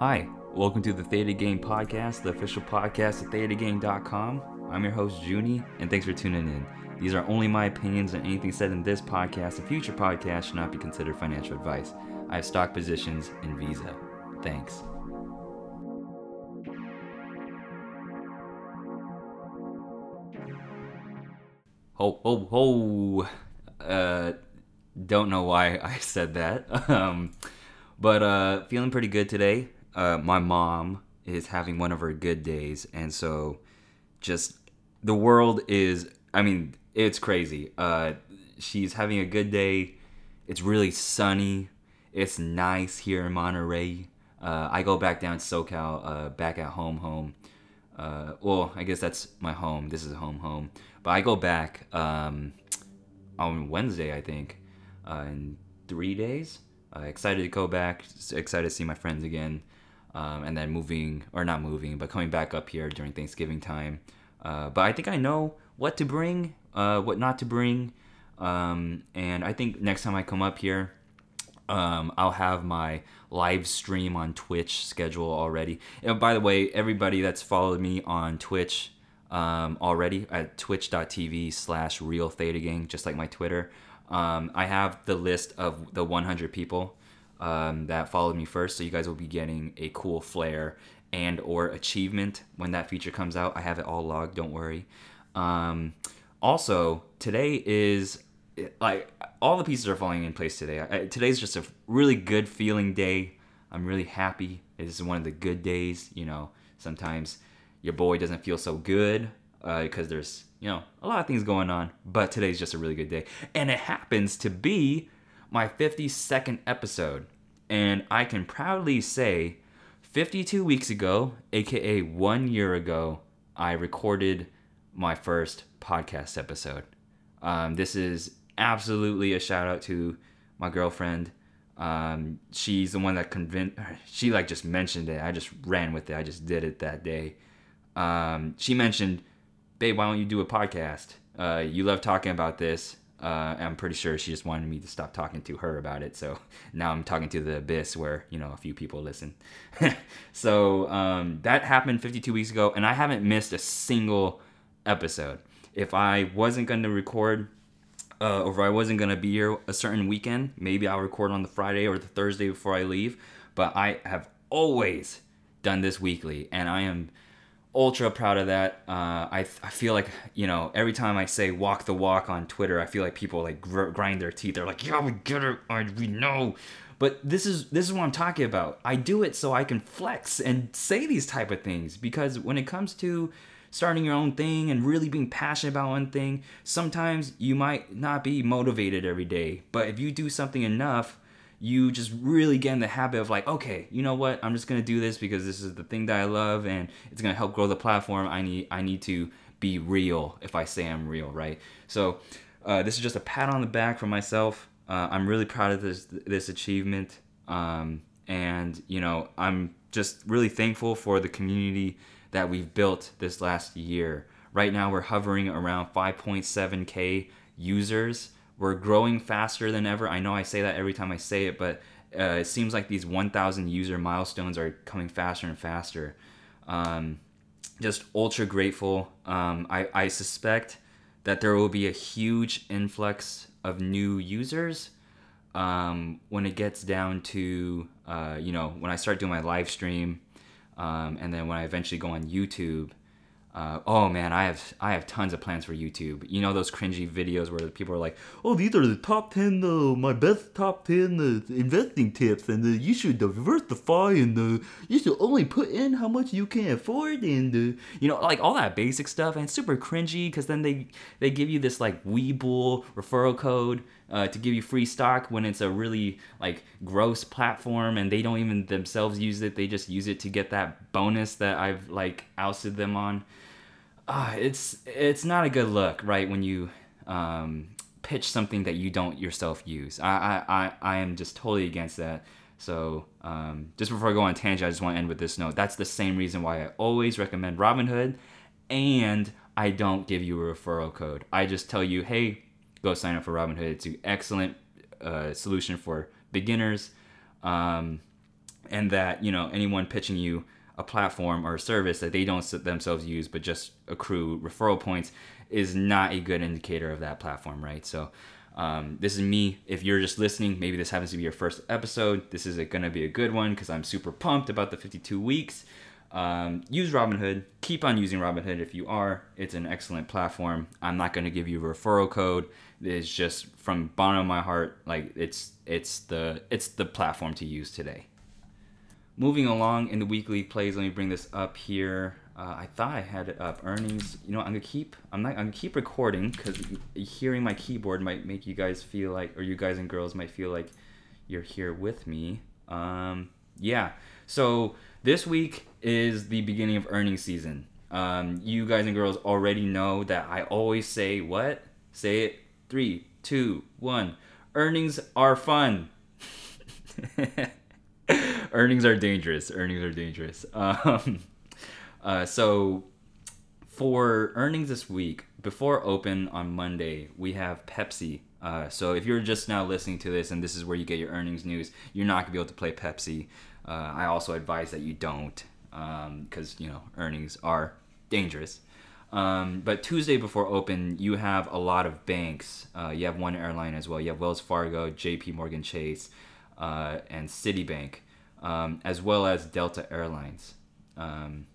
Hi, welcome to the Theta Gang Podcast, the official podcast at ThetaGang.com. I'm your host, Junie, and thanks for tuning in. These are only my opinions, and anything said in this podcast and future podcasts should not be considered financial advice. I have stock positions in Visa. Thanks. Ho, ho, ho. Uh, don't know why I said that. Um, but uh, feeling pretty good today. Uh, my mom is having one of her good days, and so just the world is. I mean, it's crazy. Uh, she's having a good day. It's really sunny. It's nice here in Monterey. Uh, I go back down to SoCal, uh, back at home, home. Uh, well, I guess that's my home. This is home, home. But I go back um, on Wednesday, I think, uh, in three days. Uh, excited to go back. Excited to see my friends again. Um, and then moving, or not moving, but coming back up here during Thanksgiving time. Uh, but I think I know what to bring, uh, what not to bring. Um, and I think next time I come up here, um, I'll have my live stream on Twitch schedule already. And by the way, everybody that's followed me on Twitch um, already at twitch.tv slash real theta gang, just like my Twitter, um, I have the list of the 100 people um, that followed me first. So you guys will be getting a cool flare and or achievement when that feature comes out. I have it all logged. Don't worry. Um, also, today is like all the pieces are falling in place today. I, today's just a really good feeling day. I'm really happy. This is one of the good days. You know, sometimes your boy doesn't feel so good because uh, there's you know a lot of things going on. But today's just a really good day, and it happens to be my 52nd episode, and I can proudly say, 52 weeks ago, aka one year ago, I recorded my first podcast episode. Um, this is absolutely a shout out to my girlfriend. Um, she's the one that convinced. She like just mentioned it. I just ran with it. I just did it that day. Um, she mentioned, "Babe, why don't you do a podcast? Uh, you love talking about this." Uh, I'm pretty sure she just wanted me to stop talking to her about it. So now I'm talking to the abyss where, you know, a few people listen. so um, that happened 52 weeks ago, and I haven't missed a single episode. If I wasn't going to record uh, or if I wasn't gonna be here a certain weekend, maybe I'll record on the Friday or the Thursday before I leave. But I have always done this weekly, and I am ultra proud of that. Uh, I I feel like you know every time I say walk the walk on Twitter, I feel like people like gr- grind their teeth. They're like, yeah, we get it, I, we know. But this is this is what I'm talking about. I do it so I can flex and say these type of things because when it comes to starting your own thing and really being passionate about one thing, sometimes you might not be motivated every day. But if you do something enough, you just really get in the habit of like, okay, you know what? I'm just gonna do this because this is the thing that I love and it's gonna help grow the platform. I need I need to be real if I say I'm real, right? So uh, this is just a pat on the back for myself. Uh, I'm really proud of this this achievement, um, and you know I'm just really thankful for the community that we've built this last year. Right now, we're hovering around 5.7k users. We're growing faster than ever. I know I say that every time I say it, but uh, it seems like these 1,000 user milestones are coming faster and faster. Um, just ultra grateful. Um, I, I suspect that there will be a huge influx of new users um, when it gets down to, uh, you know, when I start doing my live stream um, and then when I eventually go on YouTube, uh, oh man, I have I have tons of plans for YouTube. You know those cringy videos where people are like, "Oh, these are the top ten, uh, my best top ten uh, investing tips, and uh, you should diversify, and uh, you should only put in how much you can afford, and uh, you know, like all that basic stuff, and super cringy because then they they give you this like Webull referral code uh, to give you free stock when it's a really like gross platform, and they don't even themselves use it; they just use it to get that bonus that I've like ousted them on uh, it's it's not a good look, right? When you um, pitch something that you don't yourself use. I, I, I, I am just totally against that. So um, just before I go on tangent, I just want to end with this note. That's the same reason why I always recommend Robinhood, and I don't give you a referral code. I just tell you, hey, go sign up for Robinhood. It's an excellent uh, solution for beginners. Um, and that you know anyone pitching you a platform or a service that they don't themselves use but just accrue referral points is not a good indicator of that platform, right? So. Um, this is me. If you're just listening, maybe this happens to be your first episode. This is going to be a good one because I'm super pumped about the 52 weeks. Um, use Robinhood. Keep on using Robinhood if you are. It's an excellent platform. I'm not going to give you a referral code. It's just from bottom of my heart, like it's it's the it's the platform to use today. Moving along in the weekly plays, let me bring this up here. Uh, I thought I had it up. Earnings. You know, I'm gonna keep. I'm not. I'm gonna keep recording because hearing my keyboard might make you guys feel like, or you guys and girls might feel like you're here with me. Um, yeah. So this week is the beginning of earnings season. Um, you guys and girls already know that I always say what? Say it. Three, two, one. Earnings are fun. earnings are dangerous. Earnings are dangerous. Um, uh, so for earnings this week, before open on Monday, we have Pepsi. Uh, so if you're just now listening to this and this is where you get your earnings news, you're not gonna be able to play Pepsi. Uh, I also advise that you don't, because um, you know earnings are dangerous. Um, but Tuesday before open, you have a lot of banks. Uh, you have one airline as well. You have Wells Fargo, J.P. Morgan Chase, uh, and Citibank, um, as well as Delta Airlines. Um,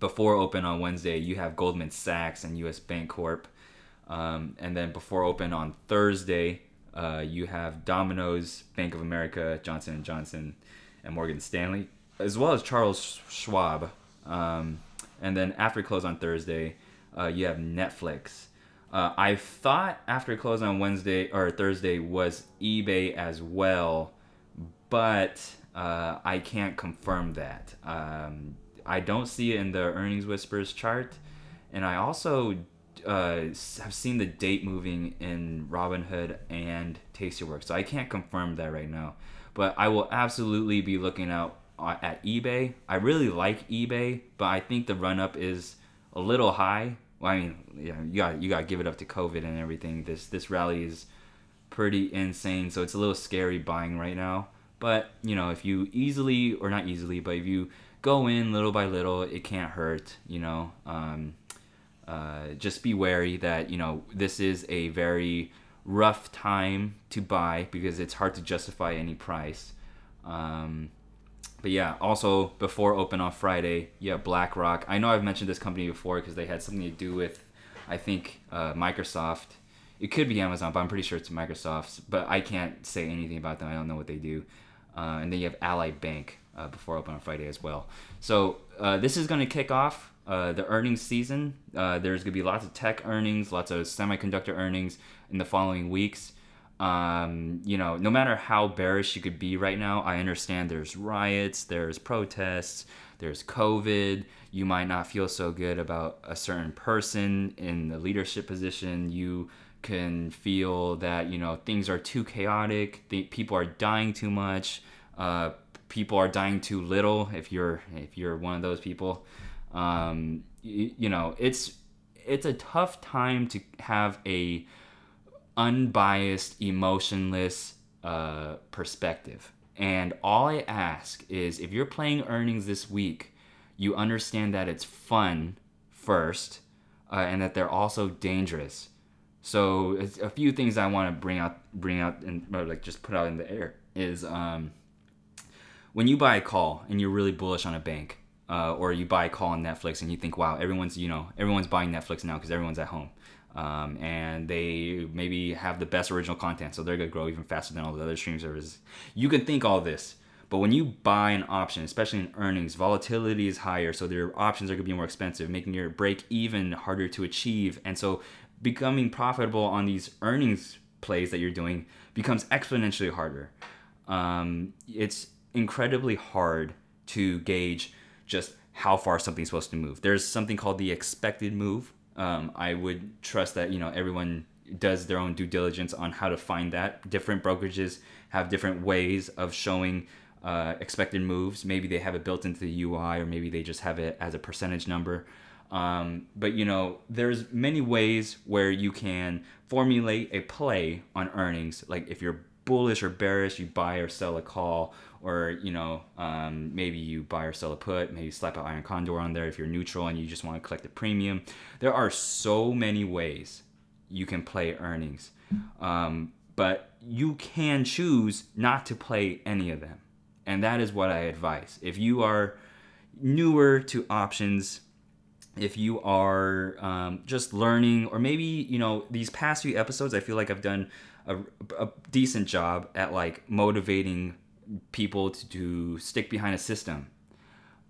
before open on Wednesday, you have Goldman Sachs and U.S. Bancorp. Um, and then before open on Thursday, uh, you have Domino's, Bank of America, Johnson Johnson, and Morgan Stanley, as well as Charles Schwab. Um, and then after close on Thursday, uh, you have Netflix. Uh, I thought after close on Wednesday or Thursday was eBay as well, but uh, I can't confirm that. Um, I don't see it in the earnings whispers chart, and I also uh, have seen the date moving in Robinhood and Tastyworks, so I can't confirm that right now. But I will absolutely be looking out uh, at eBay. I really like eBay, but I think the run up is a little high. Well, I mean, yeah, you got you got to give it up to COVID and everything. This this rally is pretty insane, so it's a little scary buying right now. But you know, if you easily or not easily, but if you go in little by little. It can't hurt, you know. Um, uh, just be wary that you know this is a very rough time to buy because it's hard to justify any price. Um, but yeah, also before open on Friday, yeah, BlackRock. I know I've mentioned this company before because they had something to do with, I think, uh, Microsoft. It could be Amazon, but I'm pretty sure it's Microsoft's. But I can't say anything about them. I don't know what they do. Uh, and then you have Ally Bank uh, before open on Friday as well. So uh, this is going to kick off uh, the earnings season. Uh, there's going to be lots of tech earnings, lots of semiconductor earnings in the following weeks. Um, you know, no matter how bearish you could be right now, I understand there's riots, there's protests, there's COVID. You might not feel so good about a certain person in the leadership position. You can feel that you know things are too chaotic. The, people are dying too much. Uh, people are dying too little if you're if you're one of those people um, you, you know it's it's a tough time to have a unbiased emotionless uh, perspective and all i ask is if you're playing earnings this week you understand that it's fun first uh, and that they're also dangerous so a few things i want to bring out bring out and like just put out in the air is um, when you buy a call and you're really bullish on a bank, uh, or you buy a call on Netflix and you think, wow, everyone's you know everyone's buying Netflix now because everyone's at home, um, and they maybe have the best original content, so they're gonna grow even faster than all the other streaming services. You can think all this, but when you buy an option, especially in earnings, volatility is higher, so their options are gonna be more expensive, making your break even harder to achieve, and so becoming profitable on these earnings plays that you're doing becomes exponentially harder. Um, it's incredibly hard to gauge just how far something's supposed to move. There's something called the expected move. Um, I would trust that you know everyone does their own due diligence on how to find that. Different brokerages have different ways of showing uh, expected moves. Maybe they have it built into the UI, or maybe they just have it as a percentage number. Um, but you know, there's many ways where you can formulate a play on earnings. Like if you're bullish or bearish, you buy or sell a call, or you know, um, maybe you buy or sell a put. Maybe slap an iron condor on there if you're neutral and you just want to collect the premium. There are so many ways you can play earnings, um, but you can choose not to play any of them, and that is what I advise. If you are newer to options if you are um, just learning or maybe you know these past few episodes i feel like i've done a, a decent job at like motivating people to, to stick behind a system.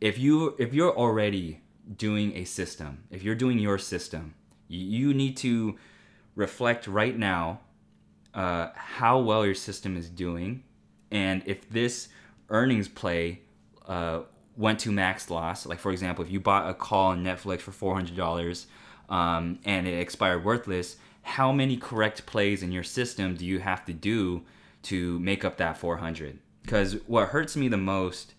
If you if you're already doing a system if you're doing your system you need to reflect right now uh, how well your system is doing and if this earnings play uh, went to max loss, like for example, if you bought a call on Netflix for four hundred dollars um, and it expired worthless, how many correct plays in your system do you have to do to make up that four hundred? Because what hurts me the most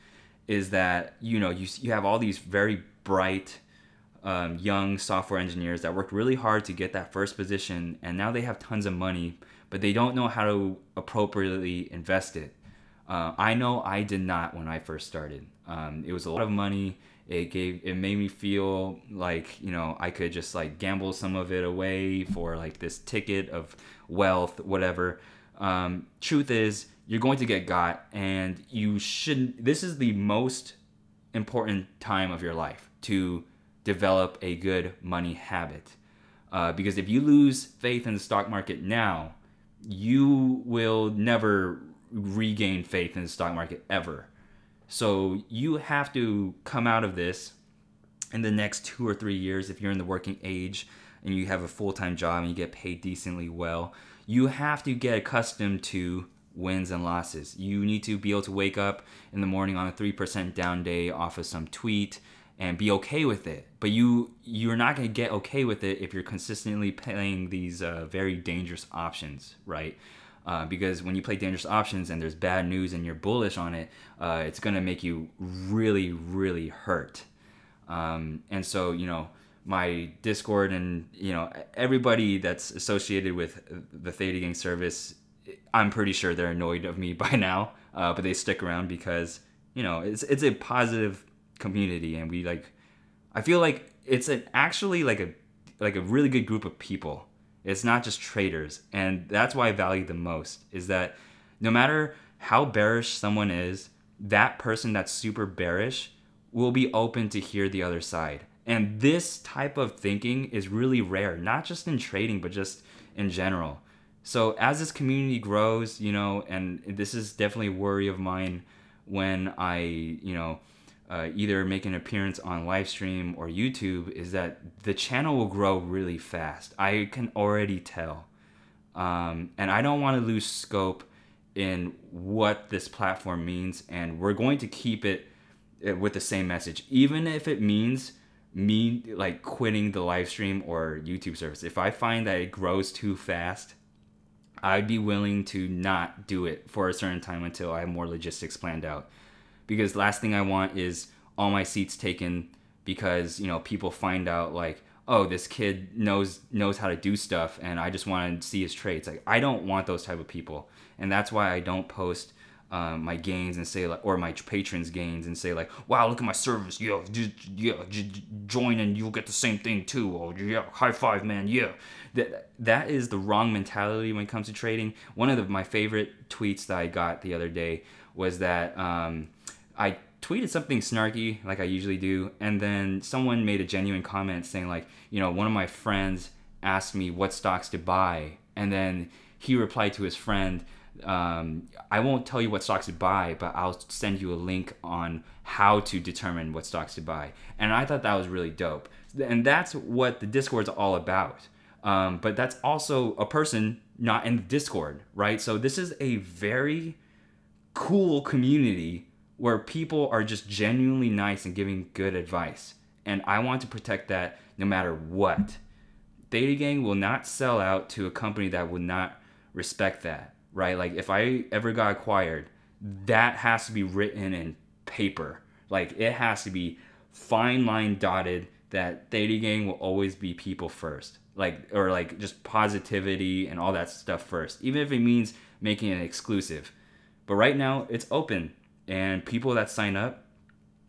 is that you know you you have all these very bright um, young software engineers that worked really hard to get that first position, and now they have tons of money, but they don't know how to appropriately invest it. Uh, I know I did not when I first started. Um, it was a lot of money. It gave it made me feel like you know I could just like gamble some of it away for like this ticket of wealth, whatever. Um, truth is, you're going to get got, and you shouldn't. This is the most important time of your life to develop a good money habit. Uh, because if you lose faith in the stock market now, you will never regain faith in the stock market ever. So you have to come out of this in the next two or three years if you're in the working age and you have a full time job and you get paid decently well. You have to get accustomed to wins and losses. You need to be able to wake up in the morning on a 3% down day off of some tweet and be okay with it. But you you're not going to get okay with it if you're consistently playing these uh, very dangerous options, right? Uh, because when you play dangerous options and there's bad news and you're bullish on it, uh, it's gonna make you really, really hurt. Um, and so, you know, my Discord and you know everybody that's associated with the Theta Gang service, I'm pretty sure they're annoyed of me by now, uh, but they stick around because you know it's it's a positive community and we like. I feel like it's an actually like a like a really good group of people it's not just traders. And that's why I value the most is that no matter how bearish someone is, that person that's super bearish will be open to hear the other side. And this type of thinking is really rare, not just in trading, but just in general. So as this community grows, you know, and this is definitely a worry of mine when I, you know, uh, either make an appearance on live stream or YouTube is that the channel will grow really fast. I can already tell. Um, and I don't want to lose scope in what this platform means. And we're going to keep it uh, with the same message, even if it means me like quitting the live stream or YouTube service. If I find that it grows too fast, I'd be willing to not do it for a certain time until I have more logistics planned out because last thing I want is all my seats taken because you know people find out like oh this kid knows knows how to do stuff and I just want to see his traits. Like I don't want those type of people. And that's why I don't post um, my gains and say like or my patrons gains and say like wow look at my service. Yeah just, yeah just join and you'll get the same thing too. Oh yeah high five man yeah. That that is the wrong mentality when it comes to trading. One of the, my favorite tweets that I got the other day was that um, I tweeted something snarky like I usually do, and then someone made a genuine comment saying like, you know, one of my friends asked me what stocks to buy, and then he replied to his friend, um, I won't tell you what stocks to buy, but I'll send you a link on how to determine what stocks to buy. And I thought that was really dope. And that's what the Discord's all about. Um, but that's also a person not in the Discord, right? So this is a very cool community where people are just genuinely nice and giving good advice. And I want to protect that no matter what. Theta Gang will not sell out to a company that would not respect that, right? Like if I ever got acquired, that has to be written in paper. Like it has to be fine line dotted that Theta Gang will always be people first, like or like just positivity and all that stuff first, even if it means making it exclusive. But right now, it's open, and people that sign up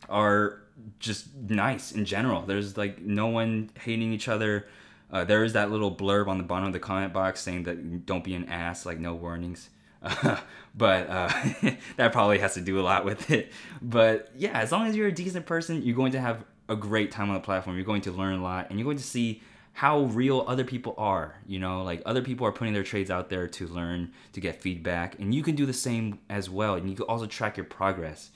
are just nice in general. There's like no one hating each other. Uh, there is that little blurb on the bottom of the comment box saying that don't be an ass, like no warnings. Uh, but uh, that probably has to do a lot with it. But yeah, as long as you're a decent person, you're going to have a great time on the platform. You're going to learn a lot, and you're going to see how real other people are. You know, like other people are putting their trades out there to learn, to get feedback, and you can do the same as well. And you can also track your progress.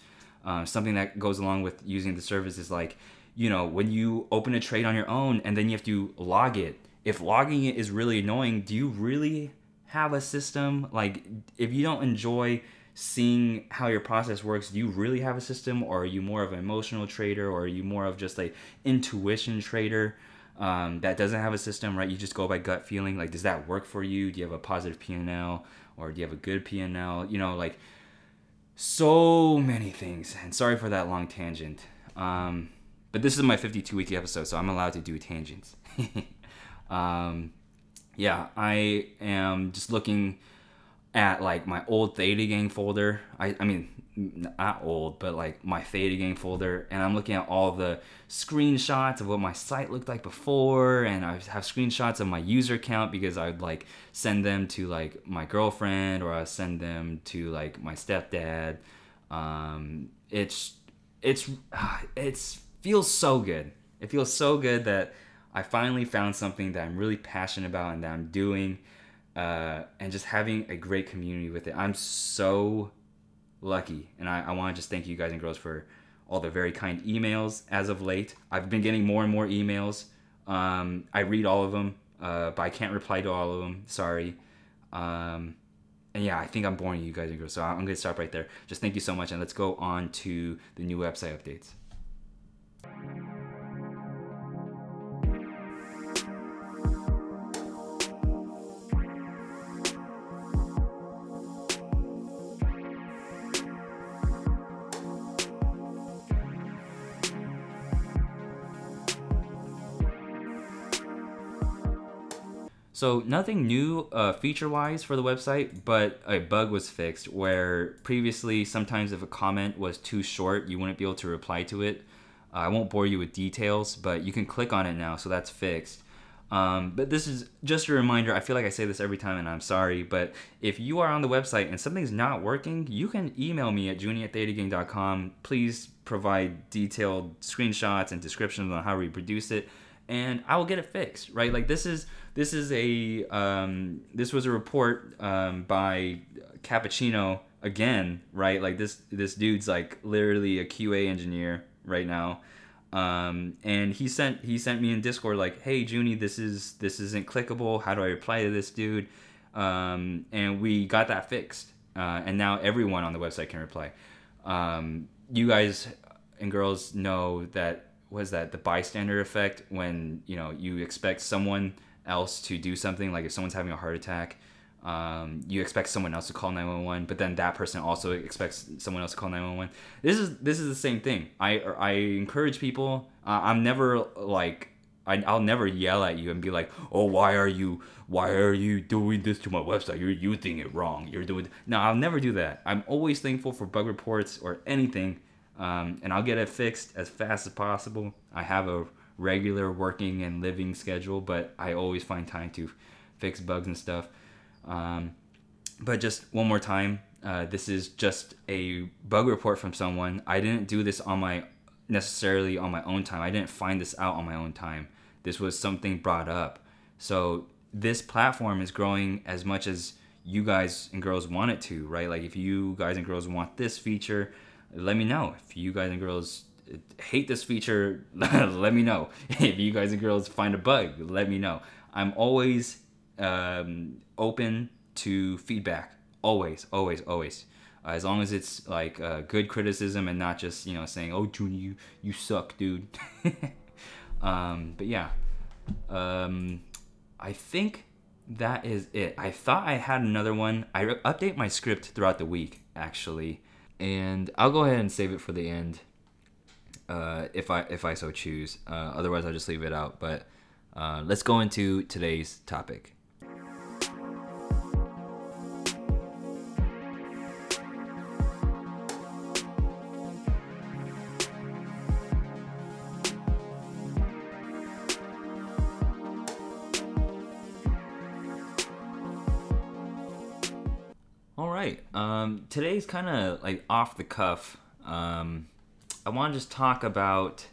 Uh, something that goes along with using the service is like, you know, when you open a trade on your own and then you have to log it. If logging it is really annoying, do you really have a system? Like, if you don't enjoy seeing how your process works, do you really have a system, or are you more of an emotional trader, or are you more of just a intuition trader? Um, that doesn't have a system, right? You just go by gut feeling. Like, does that work for you? Do you have a positive PNL or do you have a good PNL? You know, like so many things. And sorry for that long tangent. Um, but this is my 52 week episode, so I'm allowed to do tangents. um, yeah, I am just looking at like my old Theta Gang folder. I, I mean, not old, but like my Theta Gang folder, and I'm looking at all the screenshots of what my site looked like before, and I have screenshots of my user account because I'd like send them to like my girlfriend or I send them to like my stepdad. Um, it's it's it's feels so good. It feels so good that I finally found something that I'm really passionate about and that I'm doing, uh, and just having a great community with it. I'm so lucky. And I, I want to just thank you guys and girls for all the very kind emails as of late. I've been getting more and more emails. Um, I read all of them, uh, but I can't reply to all of them. Sorry. Um, and yeah, I think I'm boring you guys and girls, so I'm gonna stop right there. Just thank you so much, and let's go on to the new website updates. So nothing new uh, feature-wise for the website, but a bug was fixed where previously sometimes if a comment was too short, you wouldn't be able to reply to it. Uh, I won't bore you with details, but you can click on it now, so that's fixed. Um, but this is just a reminder. I feel like I say this every time, and I'm sorry. But if you are on the website and something's not working, you can email me at junie. Please provide detailed screenshots and descriptions on how we reproduce it and I will get it fixed, right? Like this is this is a um, this was a report um, by Cappuccino again, right? Like this this dude's like literally a QA engineer right now, um, and he sent he sent me in Discord like, hey Junie, this is this isn't clickable. How do I reply to this dude? Um, and we got that fixed, uh, and now everyone on the website can reply. Um, you guys and girls know that was that the bystander effect when you know you expect someone else to do something like if someone's having a heart attack um, you expect someone else to call 911 but then that person also expects someone else to call 911 this is this is the same thing. I i encourage people uh, i'm never like I, i'll never yell at you and be like oh why are you why are you doing this to my website? You're using it wrong. You're doing no i'll never do that. I'm always thankful for bug reports or anything um, and I'll get it fixed as fast as possible. I have a regular working and living schedule, but I always find time to fix bugs and stuff. Um, but just one more time, uh, this is just a bug report from someone. I didn't do this on my necessarily on my own time. I didn't find this out on my own time. This was something brought up. So this platform is growing as much as you guys and girls want it to, right? Like if you guys and girls want this feature, let me know. If you guys and girls hate this feature let me know. If you guys and girls find a bug let me know. I'm always um, open to feedback. Always always always. Uh, as long as it's like uh, good criticism and not just you know saying oh Junie you you suck dude. Um, but yeah. Um, i think that is it. I thought i had another one. I re- update my script throughout the week actually and I'll go ahead and save it for the end. uh, if I if I so choose. Uh, otherwise, I'll just leave it out. But uh, let's go into today's topic. Today's kind of like off the cuff. Um, I want to just talk about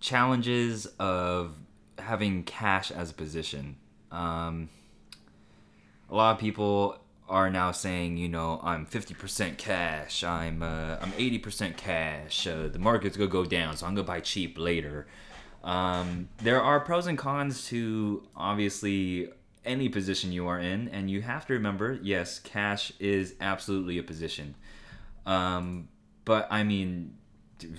challenges of having cash as a position. Um, a lot of people are now saying, you know, I'm 50% cash, I'm uh, I'm 80% cash. Uh, the market's gonna go down, so I'm gonna buy cheap later. Um, there are pros and cons to obviously any position you are in, and you have to remember, yes, cash is absolutely a position. Um, but I mean,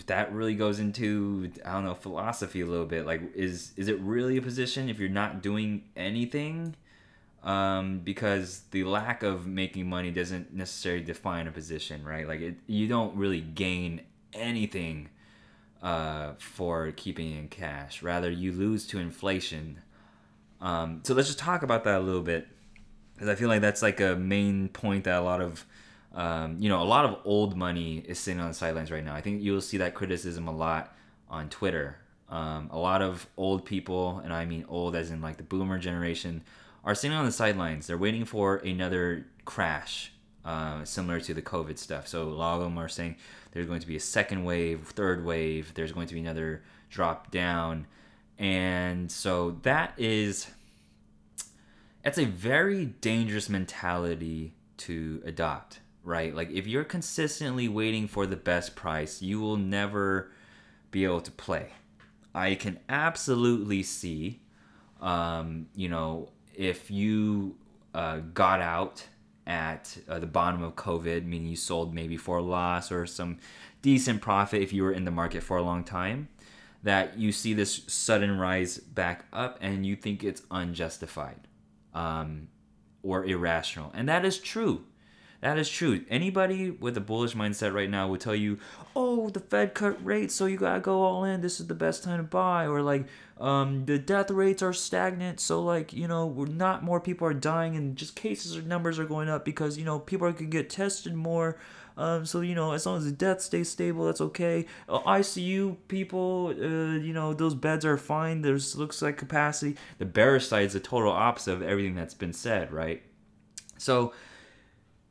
that really goes into I don't know philosophy a little bit. Like, is is it really a position if you're not doing anything? Um, because the lack of making money doesn't necessarily define a position, right? Like, it, you don't really gain anything uh, for keeping in cash. Rather, you lose to inflation. Um, so let's just talk about that a little bit, because I feel like that's like a main point that a lot of um, you know, a lot of old money is sitting on the sidelines right now. I think you'll see that criticism a lot on Twitter. Um, a lot of old people, and I mean old as in like the boomer generation, are sitting on the sidelines. They're waiting for another crash, uh, similar to the COVID stuff. So a lot of them are saying there's going to be a second wave, third wave, there's going to be another drop down. And so that is, that's a very dangerous mentality to adopt right? Like if you're consistently waiting for the best price, you will never be able to play. I can absolutely see, um, you know, if you uh, got out at uh, the bottom of COVID, meaning you sold maybe for a loss or some decent profit if you were in the market for a long time, that you see this sudden rise back up and you think it's unjustified um, or irrational. And that is true that is true. Anybody with a bullish mindset right now would tell you, "Oh, the Fed cut rates, so you gotta go all in. This is the best time to buy." Or like, um, the death rates are stagnant, so like you know, we're not more people are dying, and just cases or numbers are going up because you know people are gonna get tested more. Um, so you know, as long as the death stays stable, that's okay. Uh, ICU people, uh, you know, those beds are fine. There's looks like capacity. The bearish side is the total opposite of everything that's been said, right? So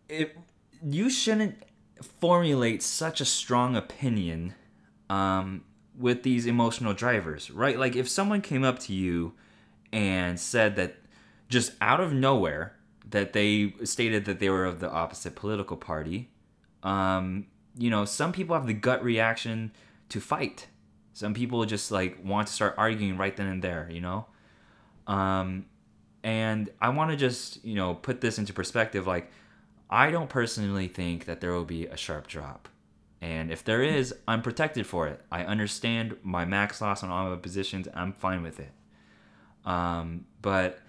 it you shouldn't formulate such a strong opinion um, with these emotional drivers, right? Like if someone came up to you and said that just out of nowhere that they stated that they were of the opposite political party, um, you know, some people have the gut reaction to fight. Some people just like want to start arguing right then and there, you know. Um, and I want to just you know put this into perspective, like I don't personally think that there will be a sharp drop. And if there is, I'm protected for it. I understand my max loss on all my positions. I'm fine with it. Um, but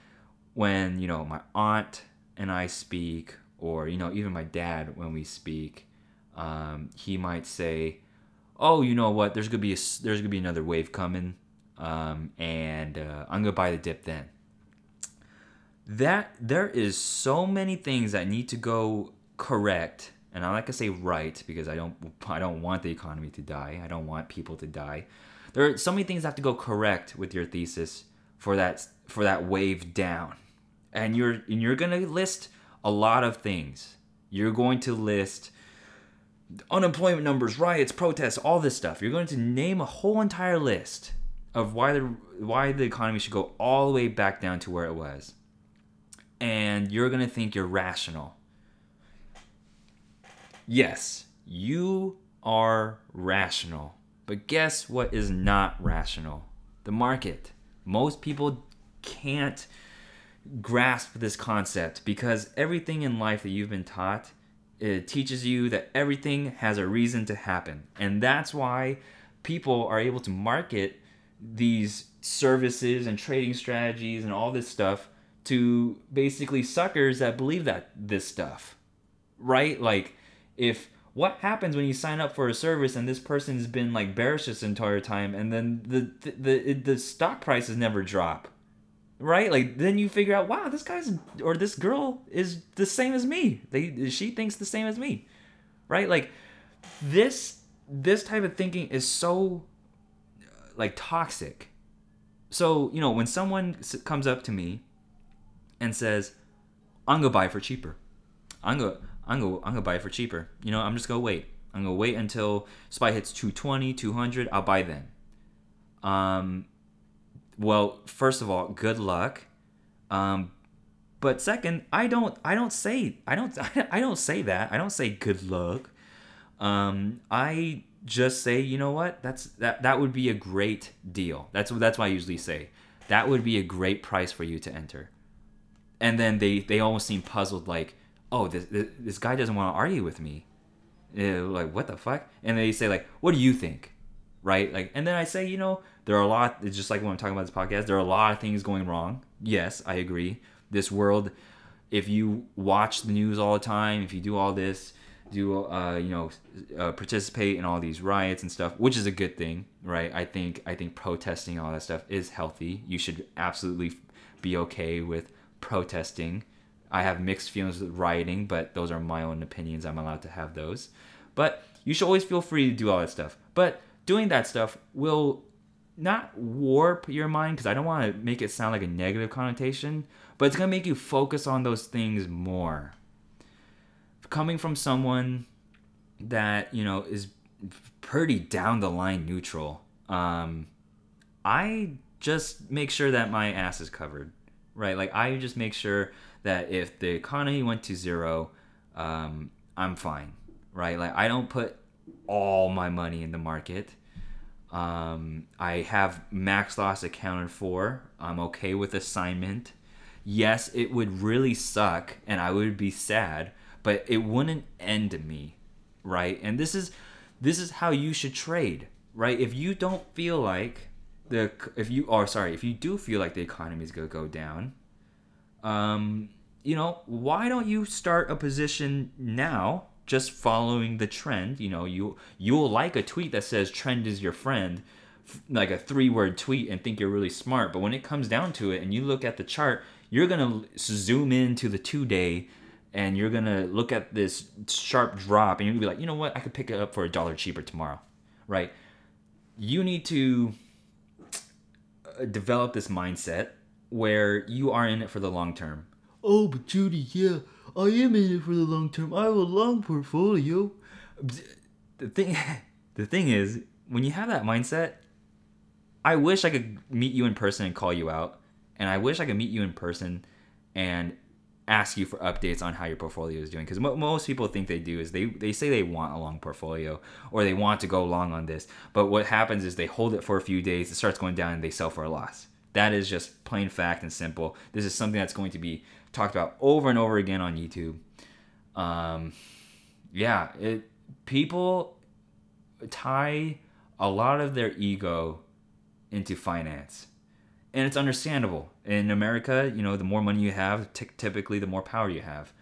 when, you know, my aunt and I speak, or, you know, even my dad, when we speak, um, he might say, oh, you know what, there's to be a, there's to be another wave coming. Um, and uh, I'm to buy the dip then that there is so many things that need to go correct and I like to say right because I don't I don't want the economy to die. I don't want people to die. There are so many things that have to go correct with your thesis for that for that wave down. And you're and you're to list a lot of things. You're going to list unemployment numbers, riots, protests, all this stuff. You're going to name a whole entire list of why the why the economy should go all the way back down to where it was and you're going to think you're rational. Yes, you are rational. But guess what is not rational? The market. Most people can't grasp this concept because everything in life that you've been taught it teaches you that everything has a reason to happen. And that's why people are able to market these services and trading strategies and all this stuff to basically suckers that believe that this stuff, right? Like if what happens when you sign up for a service and this person's been like bearish this entire time and then the the the, the stock prices never drop right like then you figure out wow this guy's or this girl is the same as me they she thinks the same as me right like this this type of thinking is so like toxic so you know when someone comes up to me and says i'm gonna buy for cheaper i'm gonna I'm gonna I'm gonna buy it for cheaper. You know, I'm just gonna wait. I'm gonna wait until SPY hits 220, 200. I'll buy then. Um, well, first of all, good luck. Um, but second, I don't I don't say I don't I don't say that. I don't say good luck. Um, I just say, you know what? That's that that would be a great deal. That's that's what I usually say. That would be a great price for you to enter. And then they they almost seem puzzled like oh, this this guy doesn't want to argue with me. like what the fuck? And they say like, what do you think? Right? Like, and then I say, you know, there are a lot. It's just like when I'm talking about this podcast. There are a lot of things going wrong. Yes, I agree. This world, if you watch the news all the time, if you do all this, do uh, you know, uh, participate in all these riots and stuff, which is a good thing, right? I think I think protesting all that stuff is healthy. You should absolutely be okay with protesting I have mixed feelings with rioting, but those are my own opinions. I'm allowed to have those. But you should always feel free to do all that stuff. But doing that stuff will not warp your mind because I don't want to make it sound like a negative connotation, but it's going to make you focus on those things more. Coming from someone that, you know, is pretty down the line neutral, um, I just make sure that my ass is covered, right? Like, I just make sure that if the economy went to zero, um, I'm fine, right? Like I don't put all my money in the market. Um, I have max loss accounted for. I'm okay with assignment. Yes, it would really suck and I would be sad, but it wouldn't end me, right? And this is this is how you should trade, right? If you don't feel like the if you are sorry, if you do feel like the economy is going to go down, um, you know, why don't you start a position now just following the trend? You know, you you'll like a tweet that says trend is your friend, like a three-word tweet and think you're really smart, but when it comes down to it and you look at the chart, you're going to zoom into the 2-day and you're going to look at this sharp drop and you're going to be like, "You know what? I could pick it up for a dollar cheaper tomorrow." Right? You need to uh, develop this mindset where you are in it for the long term. Oh, but Junie, yeah, I am in it for the long term. I have a long portfolio. The thing, the thing is, when you have that mindset, I wish I could meet you in person and call you out, and I wish I could meet you in person and ask you for updates on how your portfolio is doing because mo- most people think they do is they, they say they want a long portfolio or they want to go long on this but what happens is they hold it for a few days it starts going down and they sell for a loss that is just plain fact and simple. This is something that's going to be talked about over and over again on YouTube. Um, yeah, it people tie a lot of their ego into finance, and it's understandable. In America, you know, the more money you have, t- typically the more power you have,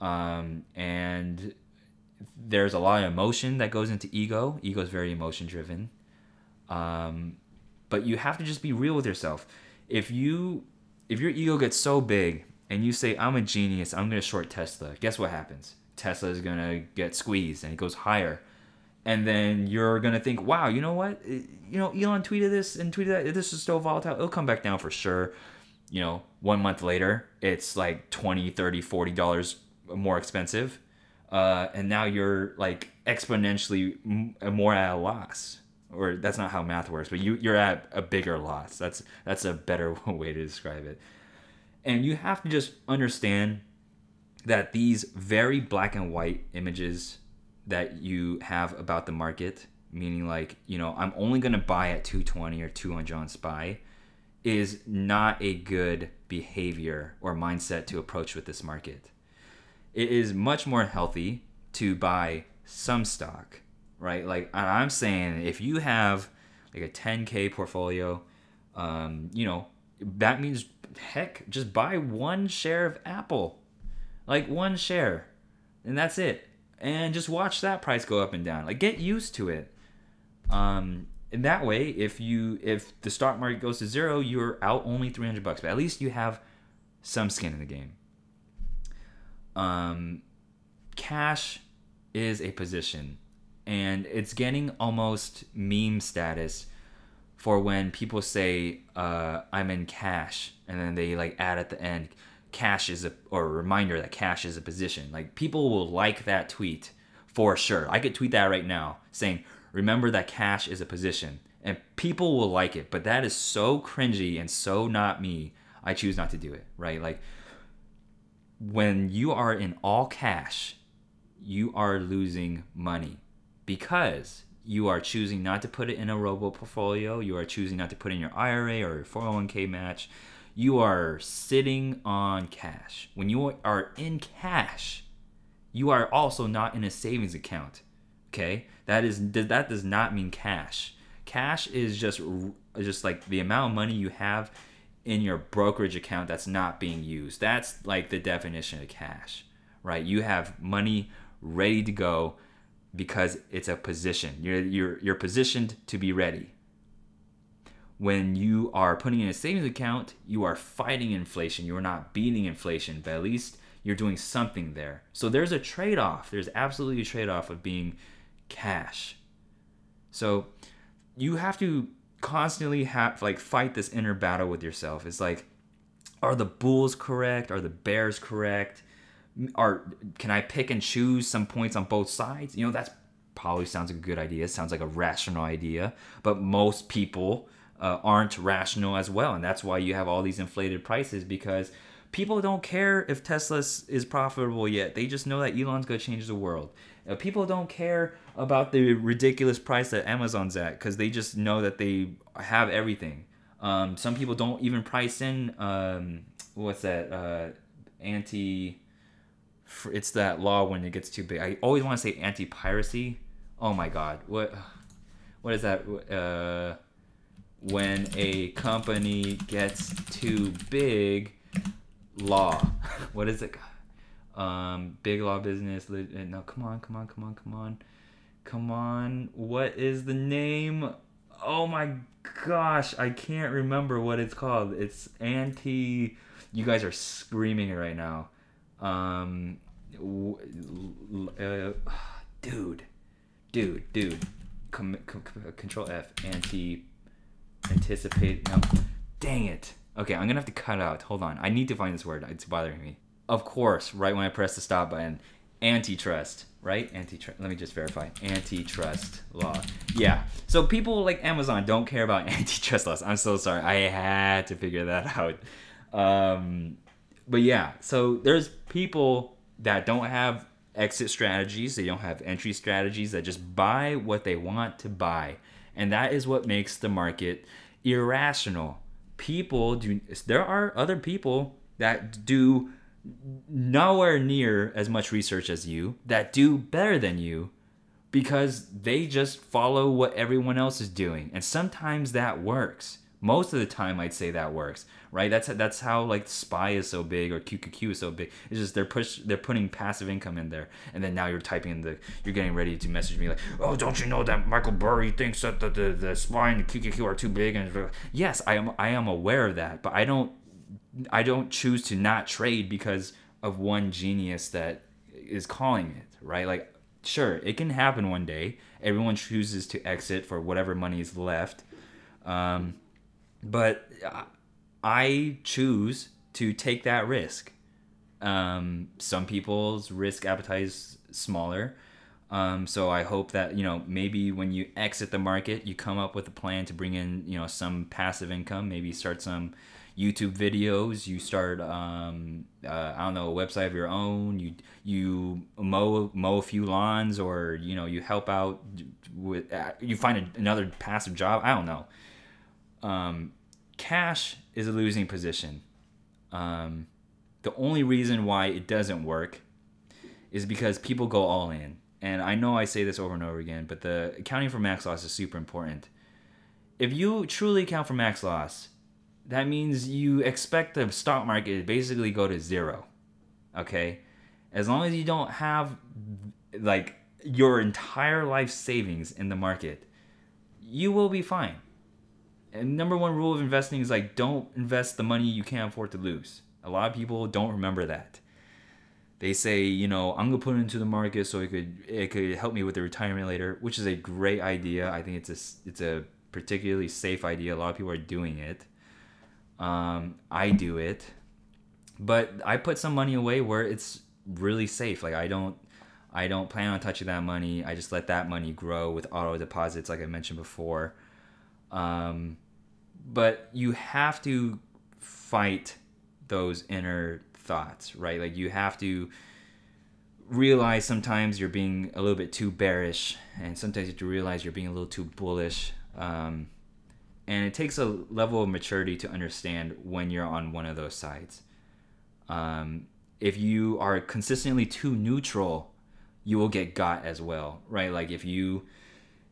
um, and there's a lot of emotion that goes into ego. Ego is very emotion driven. Um, but you have to just be real with yourself. If you if your ego gets so big and you say I'm a genius, I'm going to short Tesla. Guess what happens? Tesla is going to get squeezed and it goes higher. And then you're going to think, "Wow, you know what? You know, Elon tweeted this and tweeted that. This is so volatile. It'll come back down for sure." You know, 1 month later, it's like 20, 30, 40 dollars more expensive. Uh, and now you're like exponentially more at a loss or that's not how math works, but you you're at a bigger loss. That's that's a better way to describe it. And you have to just understand that these very black and white images that you have about the market, meaning like, you know, I'm only going to buy at 220 or 200 on John SPY, is not a good behavior or mindset to approach with this market. It is much more healthy to buy some stock right? Like I'm saying, if you have like a 10k portfolio, um, you know, that means heck, just buy one share of Apple, like one share, and that's it. and just watch that price go up and down. Like get used to it. Um, in that way, if you if the stock market goes to zero, you're out only 300 bucks, but at least you have some skin in the game. Um, cash is a position, and it's getting almost meme status for when people say uh, I'm in cash, and then they like add at the end cash is a or a reminder that cash is a position. Like people will like that tweet for sure. I could tweet that right now saying remember that cash is a position, and people will like it. But that is so cringy and so not me. I choose not to do it. Right, like when you are in all cash, you are losing money because you are choosing not to put it in a robo portfolio. You are choosing not to put in your IRA or your 401k match. You are sitting on cash. When you are in cash, you are also not in a savings account. Okay? That is that does not mean cash. Cash is just just like the amount of money you have in your brokerage account that's not being used. That's like the definition of cash, right? You have money ready to go because it's a position. You're you're you're positioned to be ready. When you are putting in a savings account, you are fighting inflation. You are not beating inflation, but at least you're doing something there. So there's a trade-off. There's absolutely a trade-off of being cash. So you have to constantly have like fight this inner battle with yourself. It's like, are the bulls correct? Are the bears correct? Are can I pick and choose some points on both sides? You know, that's probably sounds like a good idea. Sounds like a rational idea, but most people uh, aren't rational as well, and that's why you have all these inflated prices because people don't care if Tesla is profitable yet. They just know that Elon's going to change the world. Uh, people don't care about the ridiculous price that Amazon's at because they just know that they have everything. Um, some people don't even price in um, what's that uh, anti. It's that law when it gets too big. I always want to say anti piracy. Oh my god, what what is that? Uh, when a company gets too big, law. what is it? Um, big law business. No, come on, come on, come on, come on, come on. What is the name? Oh my gosh, I can't remember what it's called. It's anti. You guys are screaming it right now. Um, uh, dude, dude, dude. Com- com- control F. Anti. Anticipate. No. Dang it. Okay, I'm gonna have to cut out. Hold on. I need to find this word. It's bothering me. Of course, right when I press the stop button, antitrust, right? Antitrust. Let me just verify. Antitrust law. Yeah. So people like Amazon don't care about antitrust laws. I'm so sorry. I had to figure that out. Um, but yeah. So there's people that don't have exit strategies. They don't have entry strategies. That just buy what they want to buy, and that is what makes the market irrational people do there are other people that do nowhere near as much research as you that do better than you because they just follow what everyone else is doing and sometimes that works most of the time i'd say that works right? That's that's how like spy is so big or qqq is so big. It's just they're push they're putting passive income in there and then now you're typing in the you're getting ready to message me like oh don't you know that michael burry thinks that the the, the spy and the qqq are too big? And yes i am i am aware of that but i don't i don't choose to not trade because of one genius that is calling it right? Like sure it can happen one day. Everyone chooses to exit for whatever money is left. Um, but I choose to take that risk. Um, some people's risk appetite is smaller. Um, so I hope that you know maybe when you exit the market, you come up with a plan to bring in you know some passive income. Maybe start some YouTube videos. You start um, uh, I don't know a website of your own. You you mow mow a few lawns, or you know you help out with. Uh, you find a, another passive job. I don't know um, cash is a losing position. Um, the only reason why it doesn't work is because people go all in. And I know I say this over and over again, but the accounting for max loss is super important. If you truly account for max loss, that means you expect the stock market to basically go to zero. Okay? As long as you don't have like your entire life savings in the market, you will be fine. And number one rule of investing is like don't invest the money you can't afford to lose. A lot of people don't remember that. They say, you know, I'm gonna put it into the market so it could it could help me with the retirement later, which is a great idea. I think it's a it's a particularly safe idea. A lot of people are doing it. Um, I do it, but I put some money away where it's really safe. Like I don't I don't plan on touching that money. I just let that money grow with auto deposits, like I mentioned before. Um, but you have to fight those inner thoughts, right? Like you have to realize sometimes you're being a little bit too bearish, and sometimes you have to realize you're being a little too bullish. Um, and it takes a level of maturity to understand when you're on one of those sides. Um, if you are consistently too neutral you will get got as well, right? Like if you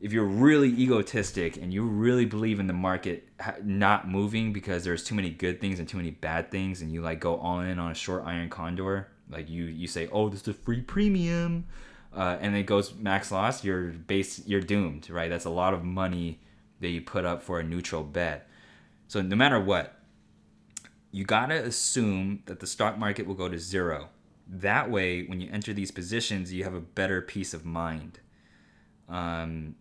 if you're really egotistic and you really believe in the market not moving because there's too many good things and too many bad things and you like go all in on a short iron condor like you you say oh this is a free premium uh, and it goes max loss you're base you're doomed right? That's a lot of money that you put up for a neutral bet. So no matter what you gotta assume that the stock market will go to zero. That way when you enter these positions you have a better peace of mind. Um,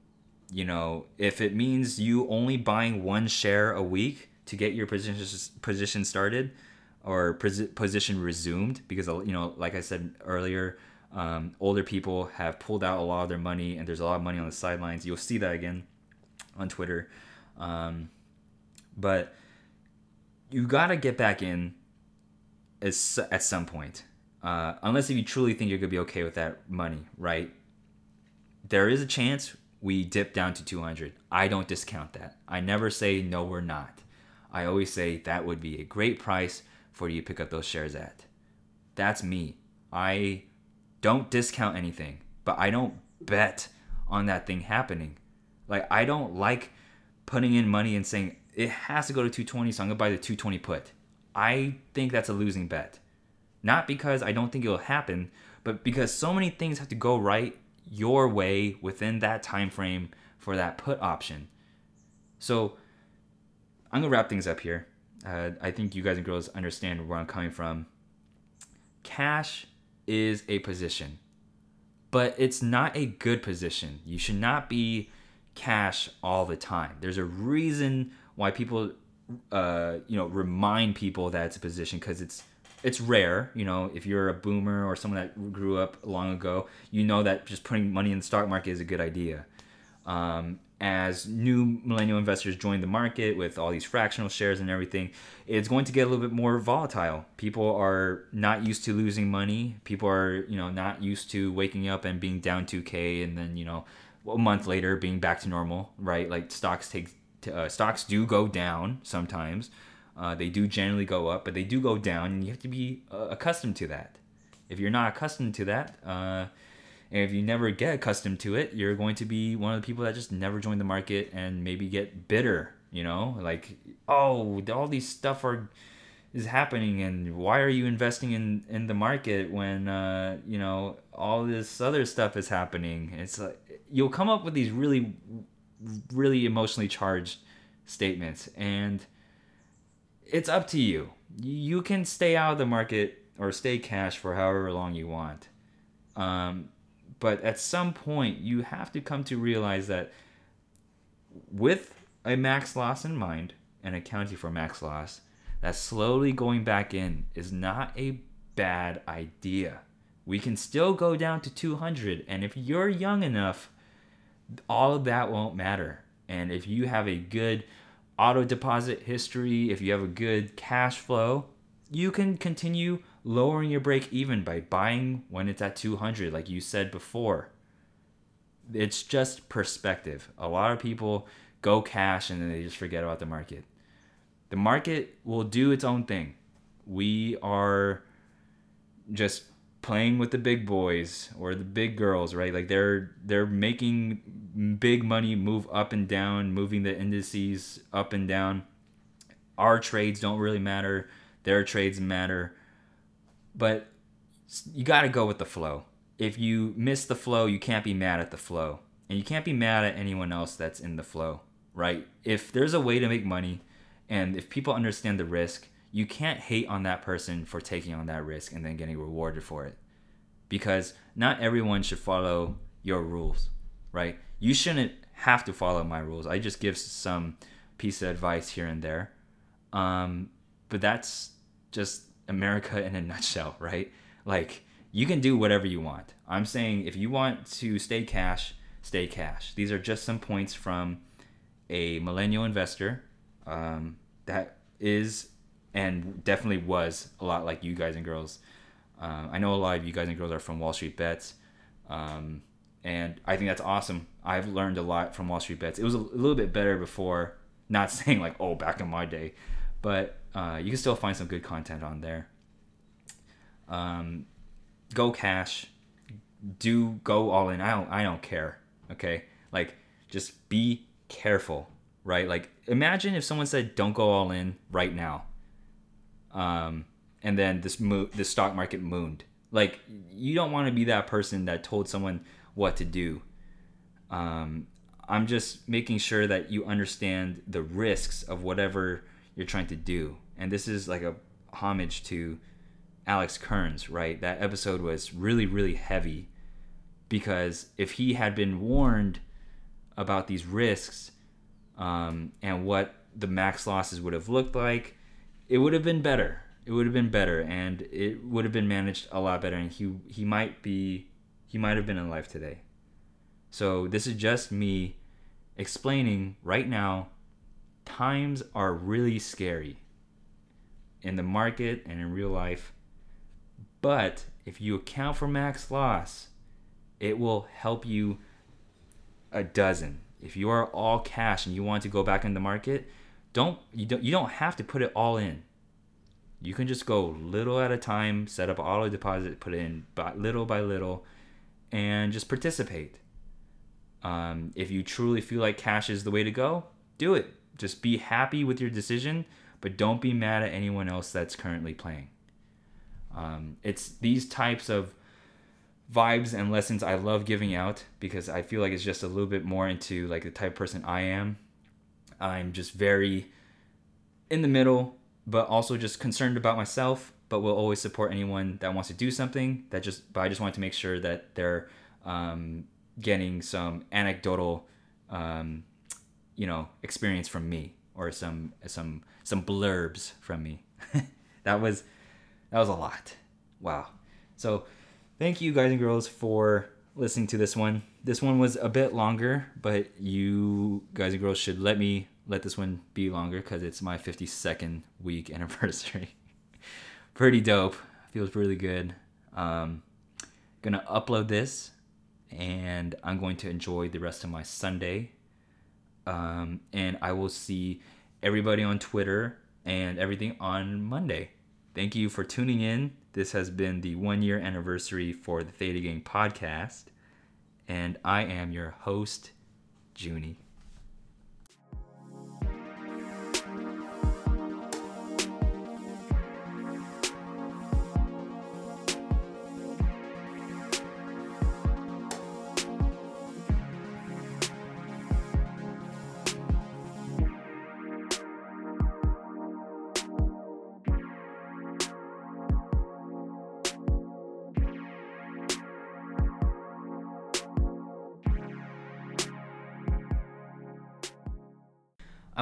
you know if it means you only buying one share a week to get your position position started or position resumed because you know like i said earlier um, older people have pulled out a lot of their money and there's a lot of money on the sidelines you'll see that again on twitter um, but you got to get back in as, at some point uh, unless if you truly think you're gonna be okay with that money, right? There is a chance we dip down to 200. I don't discount that. I never say no, we're not. I always say that would be a great price for you to pick up those shares at. That's me. I don't discount anything, but I don't bet on that thing happening. Like I don't like putting in money and saying it has to go to 220, so I'm gonna buy the 220 put. I think that's a losing bet. Not because I don't think it'll happen, but because so many things have to go right your way within that time frame for that put option. So I'm gonna wrap things up here. Uh, I think you guys and girls understand where I'm coming from. Cash is a position, but it's not a good position. You should not be cash all the time. There's a reason why people, uh, you know, remind people that it's a position because it's it's rare, you know, if you're a boomer or someone that grew up long ago, you know that just putting money in the stock market is a good idea. Um, as new millennial investors join the market with all these fractional shares and everything, it's going to get a little bit more volatile. People are not used to losing money. People are, you know, not used to waking up and being down 2k and then, you know, a month later being back to normal, right? Like stocks take uh, stocks do go down sometimes. Uh, they do generally go up, but they do go down, and you have to be uh, accustomed to that. If you're not accustomed to that, uh, and if you never get accustomed to it, you're going to be one of the people that just never join the market and maybe get bitter. You know, like oh, all these stuff are is happening, and why are you investing in in the market when uh, you know all this other stuff is happening? It's like you'll come up with these really, really emotionally charged statements, and it's up to you. You can stay out of the market or stay cash for however long you want. Um, but at some point, you have to come to realize that with a max loss in mind and accounting for max loss, that slowly going back in is not a bad idea. We can still go down to 200, and if you're young enough, all of that won't matter. And if you have a good auto deposit history, if you have a good cash flow, you can continue lowering your break even by buying when it's at 200 like you said before. It's just perspective. A lot of people go cash and then they just forget about the market. The market will do its own thing. We are just playing with the big boys or the big girls, right? Like they're they're making big money move up and down, moving the indices up and down. Our trades don't really matter. Their trades matter. But you got to go with the flow. if you miss the flow, you can't be mad at the flow. And you can't be mad at anyone else that's in the flow, right? If there's a way to make money and if people understand the risk, you can't hate on that person for taking on that risk and then getting rewarded for it. Because not everyone should follow your rules, right? You shouldn't have to follow my rules. I just give some piece of advice here and there. Um, but that's just America in a nutshell, right? Like you can do whatever you want. I'm saying if you want to stay cash, stay cash. These are just some points from a millennial investor um, that is and definitely was a lot like you guys and girls. Um, I know a lot of you guys and girls are from Wall Street Bets, um, and I think that's awesome. I've learned a lot from Wall Street Bets. It was a little bit better before. Not saying like oh back in my day, but uh, you can still find some good content on there. Um, go cash, do go all in. I don't I don't care. Okay, like just be careful, right? Like imagine if someone said don't go all in right now, um, and then this mo- the stock market mooned. Like you don't want to be that person that told someone what to do. Um, I'm just making sure that you understand the risks of whatever you're trying to do. And this is like a homage to Alex Kearns, right? That episode was really, really heavy because if he had been warned about these risks um, and what the max losses would have looked like, it would have been better. It would have been better, and it would have been managed a lot better. And he he might be he might have been alive today. So this is just me explaining right now. Times are really scary in the market and in real life. But if you account for max loss, it will help you a dozen. If you are all cash and you want to go back in the market, don't you don't you don't have to put it all in. You can just go little at a time, set up auto deposit, put it in by little by little, and just participate. Um, if you truly feel like cash is the way to go, do it. Just be happy with your decision, but don't be mad at anyone else that's currently playing. Um, it's these types of vibes and lessons I love giving out because I feel like it's just a little bit more into like the type of person I am. I'm just very in the middle, but also just concerned about myself. But will always support anyone that wants to do something. That just, but I just wanted to make sure that they're um, getting some anecdotal, um, you know, experience from me or some some some blurbs from me. that was that was a lot. Wow. So thank you guys and girls for listening to this one. This one was a bit longer, but you guys and girls should let me let this one be longer because it's my 52nd week anniversary. Pretty dope. Feels really good. Um, gonna upload this and I'm going to enjoy the rest of my Sunday. Um, and I will see everybody on Twitter and everything on Monday. Thank you for tuning in. This has been the one year anniversary for the Theta Gang podcast. And I am your host, Junie.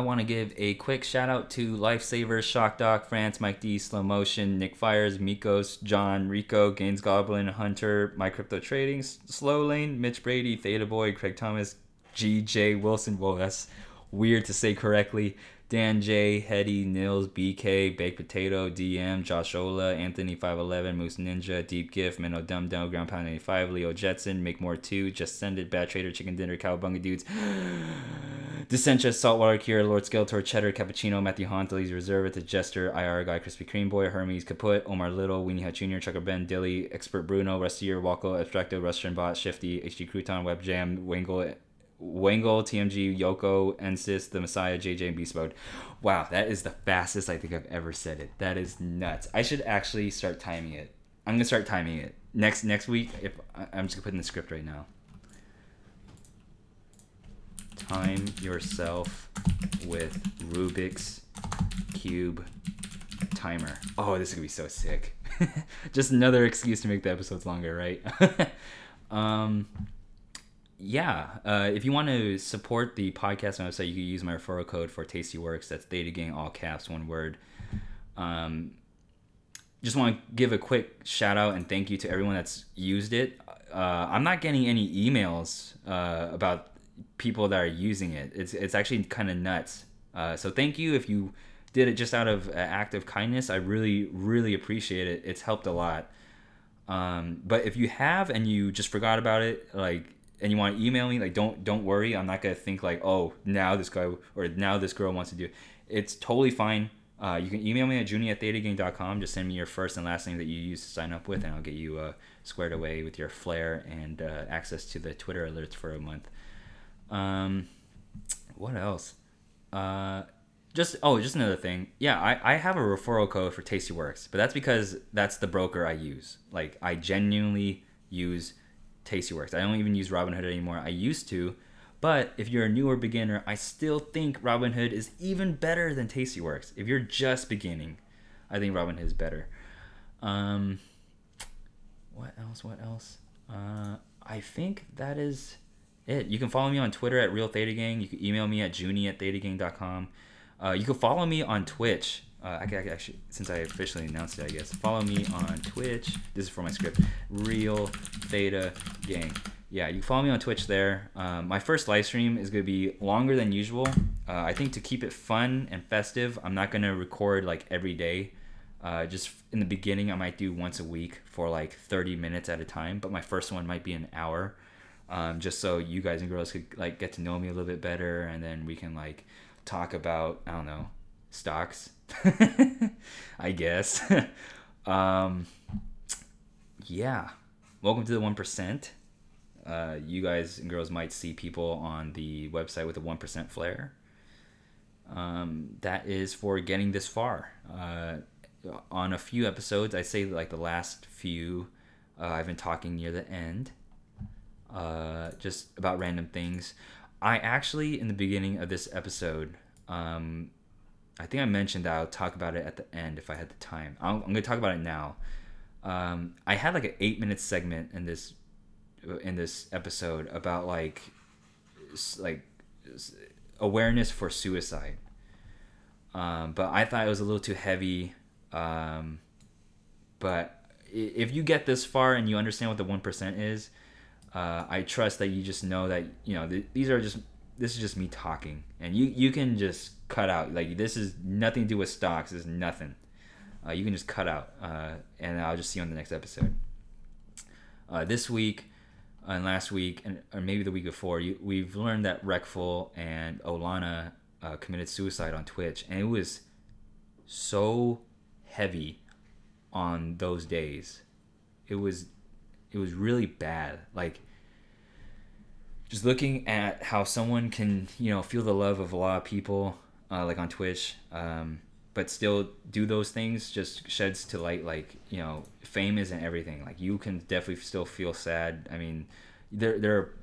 Want to give a quick shout out to Lifesavers, Shock Doc, France, Mike D, Slow Motion, Nick Fires, Mikos, John, Rico, Gaines Goblin, Hunter, My Crypto Trading, Slow Lane, Mitch Brady, Theta Boy, Craig Thomas, G.J. Wilson. Whoa, that's weird to say correctly. Dan J, Hetty, Nils, BK, Baked Potato, DM, Josh Ola, Anthony 511, Moose Ninja, Deep Gift, Minnow Dum Dum, Ground Pound 85, Leo Jetson, Make More 2, Just Send It, Bad Trader, Chicken Dinner, Cowabunga Dudes, Dissentia, Saltwater Cure, Lord Skeletor, Cheddar, Cappuccino, Matthew Hunt, Lee's Reserve, The Jester, IR Guy, Crispy Cream Boy, Hermes, Kaput, Omar Little, Weenie Hut Jr., Chucker Ben, Dilly, Expert Bruno, Rustier, Walko, Abstracto, Russian Bot, Shifty, HD Crouton, Web Jam, Wangle, Wangle, TMG, Yoko, Ensis, The Messiah, JJ, and Beast Mode. Wow, that is the fastest I think I've ever said it. That is nuts. I should actually start timing it. I'm gonna start timing it. next next week, if I'm just gonna put in the script right now. Time yourself with Rubik's cube timer. Oh, this is gonna be so sick. just another excuse to make the episodes longer, right? um, yeah. Uh, if you want to support the podcast and website, you can use my referral code for Tastyworks. That's Theta Gang, all caps, one word. Um, just want to give a quick shout out and thank you to everyone that's used it. Uh, I'm not getting any emails uh, about people that are using it. It's it's actually kind of nuts. Uh, so thank you if you did it just out of uh, act of kindness. I really really appreciate it. It's helped a lot. Um, but if you have and you just forgot about it, like and you want to email me, like don't don't worry. I'm not gonna think like oh now this guy or now this girl wants to do. It. It's totally fine. Uh, you can email me at junie at thetagang.com. Just send me your first and last name that you use to sign up with, and I'll get you uh, squared away with your flair and uh, access to the Twitter alerts for a month. Um, what else? Uh, just oh, just another thing. Yeah, I, I have a referral code for Tastyworks, but that's because that's the broker I use. Like I genuinely use Tastyworks. I don't even use Robinhood anymore. I used to, but if you're a newer beginner, I still think Robinhood is even better than Tastyworks. If you're just beginning, I think Robinhood is better. Um, what else? What else? Uh, I think that is it. You can follow me on Twitter at Real Theta Gang. You can email me at junie at thetagang.com. Uh, you can follow me on Twitch. Uh, I can actually, since I officially announced it, I guess. Follow me on Twitch. This is for my script. Real Theta Gang. Yeah, you can follow me on Twitch there. Um, my first live stream is going to be longer than usual. Uh, I think to keep it fun and festive, I'm not going to record like every day. Uh, just in the beginning, I might do once a week for like 30 minutes at a time, but my first one might be an hour. Um, just so you guys and girls could like get to know me a little bit better, and then we can like talk about I don't know stocks, I guess. um, yeah, welcome to the one percent. Uh, you guys and girls might see people on the website with a one percent flair. Um, that is for getting this far. Uh, on a few episodes, I say like the last few, uh, I've been talking near the end uh, just about random things. I actually, in the beginning of this episode, um, I think I mentioned that I'll talk about it at the end if I had the time. I'm, I'm going to talk about it now. Um, I had like an eight minute segment in this in this episode about like like awareness for suicide. Um, but I thought it was a little too heavy. Um, but if you get this far and you understand what the one percent is, uh, I trust that you just know that you know th- these are just this is just me talking, and you you can just cut out like this is nothing to do with stocks. This is nothing. Uh, you can just cut out, uh, and I'll just see you on the next episode. Uh, this week and last week, and or maybe the week before, you, we've learned that Reckful and Ohlana uh, committed suicide on Twitch, and it was so heavy on those days. It was it was really bad. Like just looking at how someone can you know feel the love of a lot of people, uh, like on Twitch, um, but still do those things just sheds to light like you know fame isn't everything. Like you can definitely still feel sad. I mean, there there are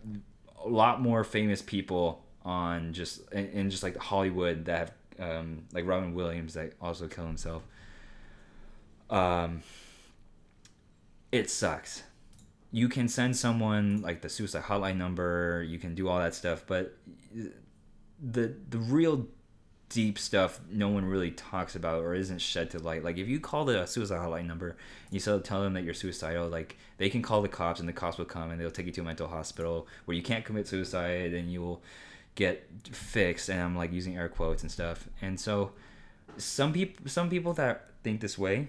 a lot more famous people on just in, in just like Hollywood that have um, like Robin Williams that also killed himself. Um, it sucks you can send someone like the suicide hotline number you can do all that stuff but the the real deep stuff no one really talks about or isn't shed to light. Like if you call the suicide hotline number you still tell them that you're suicidal like they can call the cops and the cops will come and they'll take you to a mental hospital where you can't commit suicide and you'll get fixed and i'm like using air quotes and stuff. And so some people some people that think this way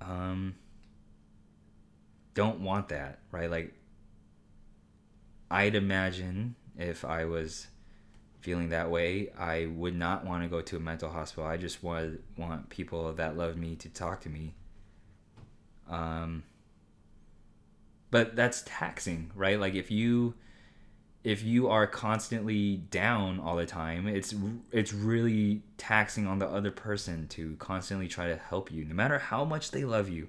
um don't want that, right? Like, I'd imagine if I was feeling that way, I would not want to go to a mental hospital. I just want want people that love me to talk to me. Um, but that's taxing, right? Like if you if you are constantly down all the time, it's it's really taxing on the other person to constantly try to help you, no matter how much they love you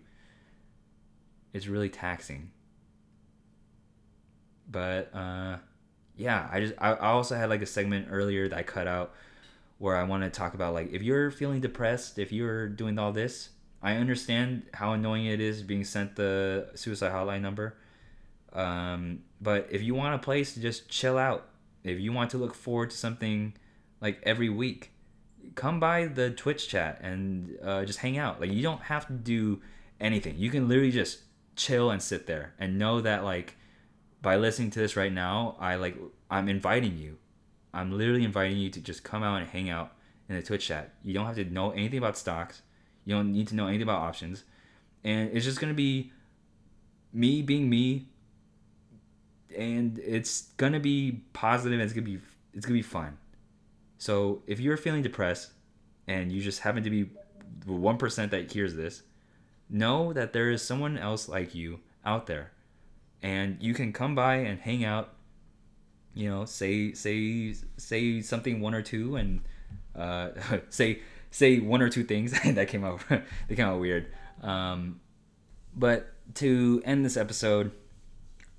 it's really taxing. But uh, yeah, I just I, also had like a segment earlier that I cut out where I want to talk about like if you're feeling depressed, if you're doing all this, I understand how annoying it is being sent the suicide hotline number. Um, but if you want a place to just chill out, if you want to look forward to something like every week, come by the Twitch chat and uh, just hang out. Like you don't have to do anything. You can literally just chill and sit there and know that like by listening to this right now, I like I'm inviting you. I'm literally inviting you to just come out and hang out in the Twitch chat. You don't have to know anything about stocks. You don't need to know anything about options. And it's just gonna be me being me and it's gonna be positive and it's gonna be it's gonna be fun. So if you're feeling depressed and you just happen to be the one percent that hears this, know that there is someone else like you out there, and you can come by and hang out. You know, say say say something one or two, and uh, say say one or two things that came out that came out weird. Um, but to end this episode,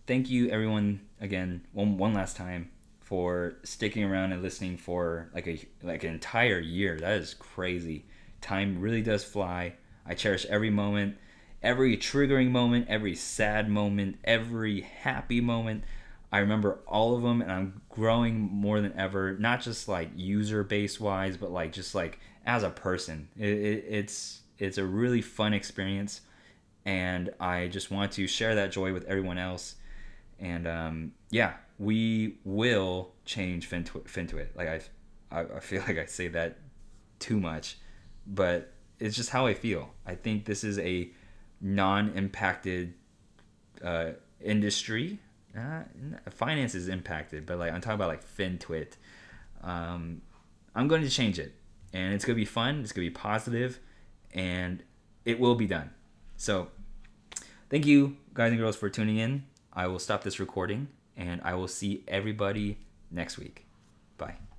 thank you everyone again one one last time for sticking around and listening for like a like an entire year. That is crazy. Time really does fly. I cherish every moment, every triggering moment, every sad moment, every happy moment. I remember all of them and I'm growing more than ever, not just like user base wise, but like just like as a person. It, it, it's it's a really fun experience and I just want to share that joy with everyone else. And um, yeah, we will change FinTwit. FinTwit. Like I, I feel like I say that too much, but it's just how I feel. I think this is a non-impacted uh, industry. Uh, finance is impacted, but like I'm talking about like FinTwit. Um, I'm going to change it, and it's going to be fun. It's going to be positive, and it will be done. So, thank you guys and girls for tuning in. I will stop this recording and I will see everybody next week. Bye.